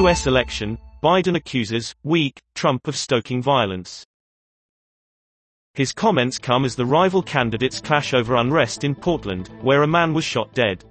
U.S. election, Biden accuses, weak, Trump of stoking violence. His comments come as the rival candidates clash over unrest in Portland, where a man was shot dead.